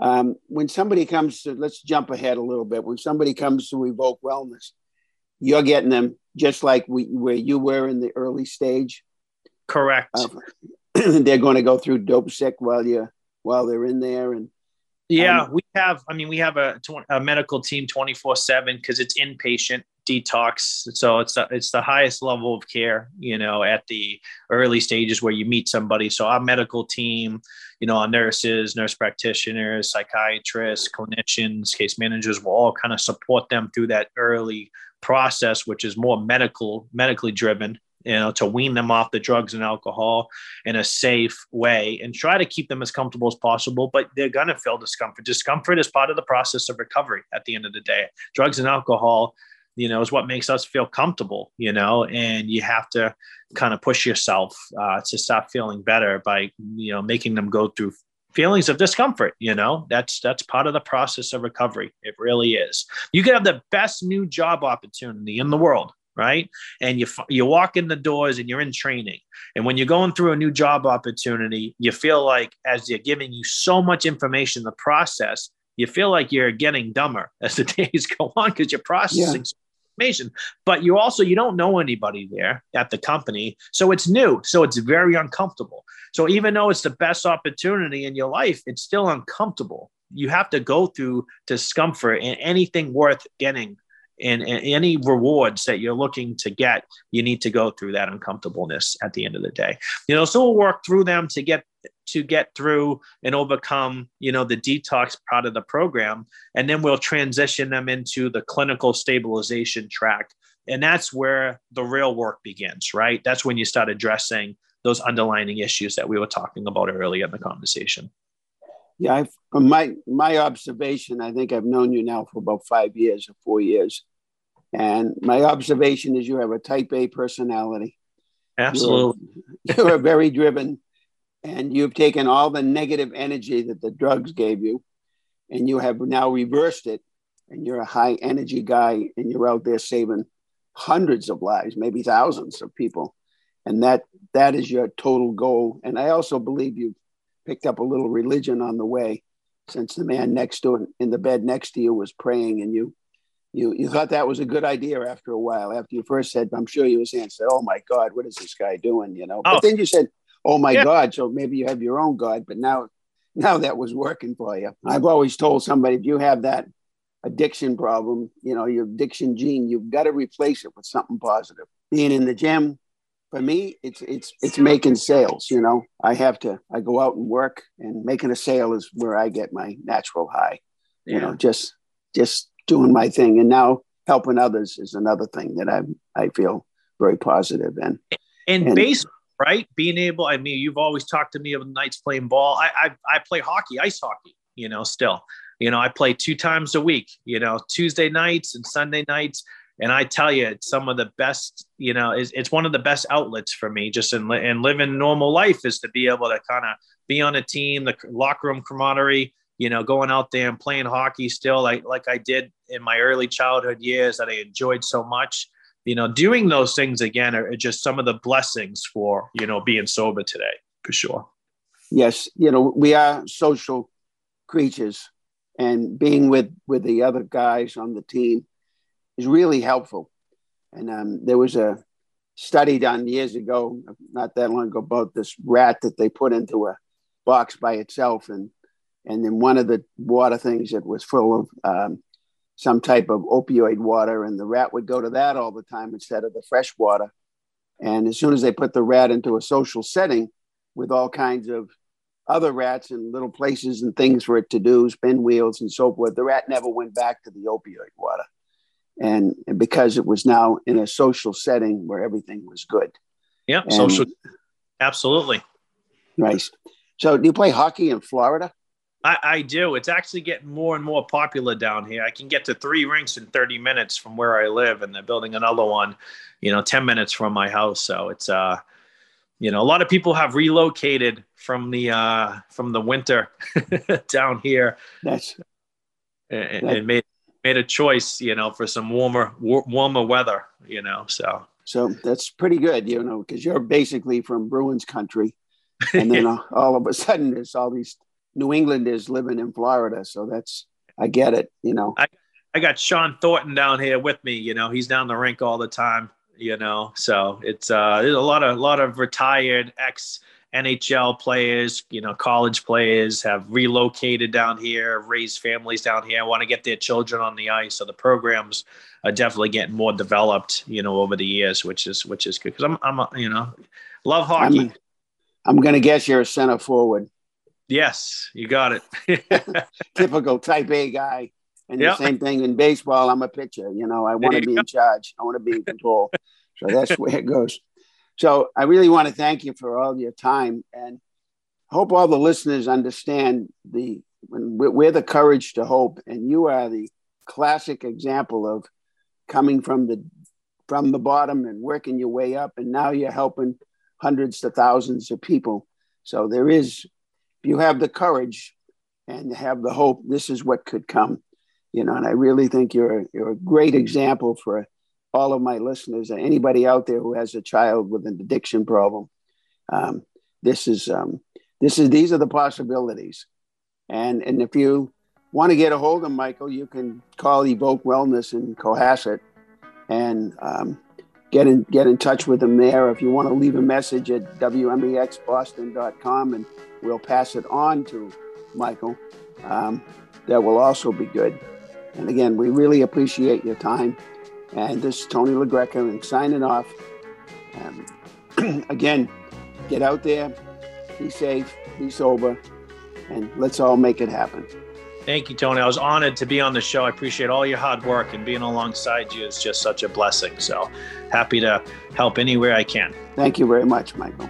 um, when somebody comes to, let's jump ahead a little bit. When somebody comes to evoke wellness, you're getting them just like we, where you were in the early stage.
Correct.
Uh, they're going to go through dope sick while you while they're in there and
yeah um, we have i mean we have a, a medical team 24 7 because it's inpatient detox so it's the, it's the highest level of care you know at the early stages where you meet somebody so our medical team you know our nurses nurse practitioners psychiatrists clinicians case managers will all kind of support them through that early process, which is more medical, medically driven, you know, to wean them off the drugs and alcohol in a safe way and try to keep them as comfortable as possible. But they're going to feel discomfort. Discomfort is part of the process of recovery at the end of the day. Drugs and alcohol, you know, is what makes us feel comfortable, you know, and you have to kind of push yourself uh, to stop feeling better by, you know, making them go through feelings of discomfort you know? That's that's part of the process of recovery. It really is. You can have the best new job opportunity in the world right? And you you walk in the doors and you're in training. And when you're going through a new job opportunity you feel like as they're giving you so much information the process you feel like you're getting dumber as the days go on because you're processing yeah information. But you also you don't know anybody there at the company. So it's new. So it's very uncomfortable. So even though it's the best opportunity in your life it's still uncomfortable. You have to go through discomfort and anything worth getting and, and, any rewards that you're looking to get, you need to go through that uncomfortableness at the end of the day. You know, so we'll work through them to get to get through and overcome, you know, the detox part of the program, and then we'll transition them into the clinical stabilization track and that's where the real work begins, right? That's when you start addressing those underlying issues that we were talking about earlier in the conversation.
Yeah, I've, from my my observation, I think I've known you now for about five years or four years, and my observation is you have a Type A personality.
Absolutely,
you're, you're very driven, and you've taken all the negative energy that the drugs gave you, and you have now reversed it, and you're a high energy guy, and you're out there saving hundreds of lives, maybe thousands of people. And that that is your total goal. And I also believe you've picked up a little religion on the way, since the man next to in the bed next to you was praying and you you you thought that was a good idea after a while. After you first said, I'm sure you were saying, said, Oh my God, what is this guy doing? You know, oh. but then you said, Oh my yeah. God, so maybe you have your own God, but now now that was working for you. I've always told somebody if you have that addiction problem, you know, your addiction gene, you've got to replace it with something positive. Being in the gym, for me, it's it's it's making sales. You know, I have to I go out and work, and making a sale is where I get my natural high. Yeah. You know, just just doing my thing, and now helping others is another thing that I I feel very positive in.
And, and baseball, right? Being able, I mean, you've always talked to me of nights playing ball. I, I I play hockey, ice hockey. You know, still you know, I play two times a week, you know, Tuesday nights and Sunday nights. And I tell you, it's some of the best, you know, it's, it's one of the best outlets for me just in, in living normal life is to be able to kind of be on a team, the locker room camaraderie, you know, going out there and playing hockey still like, like I did in my early childhood years that I enjoyed so much. You know, doing those things again are just some of the blessings for, you know, being sober today for sure.
Yes. You know, we are social creatures and being with with the other guys on the team is really helpful. And um, there was a study done years ago, not that long ago, about this rat that they put into a box by itself, and and then one of the water things that was full of um, some type of opioid water, and the rat would go to that all the time instead of the fresh water. And as soon as they put the rat into a social setting with all kinds of other rats and little places and things for it to do, spin wheels and so forth. The rat never went back to the opioid water. And, because it was now in a social setting where everything was good.
Yeah, social. Absolutely.
Nice. So, do you play hockey in Florida?
I, I, do. It's actually getting more and more popular down here. I can get to three rinks in 30 minutes from where I live, and they're building another one, you know, 10 minutes from my house. So it's uh you know, a lot of people have relocated from the uh, from the winter down here.
That's
and, that, and, made made a choice, you know, for some warmer warmer weather, you know. So
so that's pretty good, you know, because you're basically from Bruins country, and then all of a sudden there's all these New Englanders living in Florida. So that's I get it, you know.
I, I got Shawn Thornton down here with me. You know, he's down the rink all the time you know. So it's uh, there's a lot of a lot of retired ex NHL players, you know, college players have relocated down here, raised families down here, want to get their children on the ice. So the programs are definitely getting more developed, you know, over the years, which is which is good because I'm I'm a, you know love hockey.
I'm, I'm going to guess you're a center forward.
Yes, you got it.
Typical Type A guy. And yep. the same thing in baseball, I'm a pitcher. You know, I want to be go. in charge. I want to be in control. so that's where it goes. So I really want to thank you for all your time and hope all the listeners understand the we're the courage to hope, and you are the classic example of coming from the from the bottom and working your way up, and now you're helping hundreds to thousands of people. So there is, you have the courage and have the hope, this is what could come you know, and I really think you're you're a great example for all of my listeners and anybody out there who has a child with an addiction problem. Um, this is um, this is these are the possibilities, and and if you want to get a hold of Michael, you can call Evoke Wellness in Cohasset and um, get in get in touch with him there. If you want to leave a message at wmexboston.com, and we'll pass it on to Michael. Um, that will also be good. And again, we really appreciate your time. And this is Tony LaGreca and signing off. Um, again, get out there, be safe, be sober, and let's all make it happen.
Thank you, Tony. I was honored to be on the show. I appreciate all your hard work and being alongside you is just such a blessing. So happy to help anywhere I can.
Thank you very much, Michael.